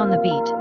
on the beat.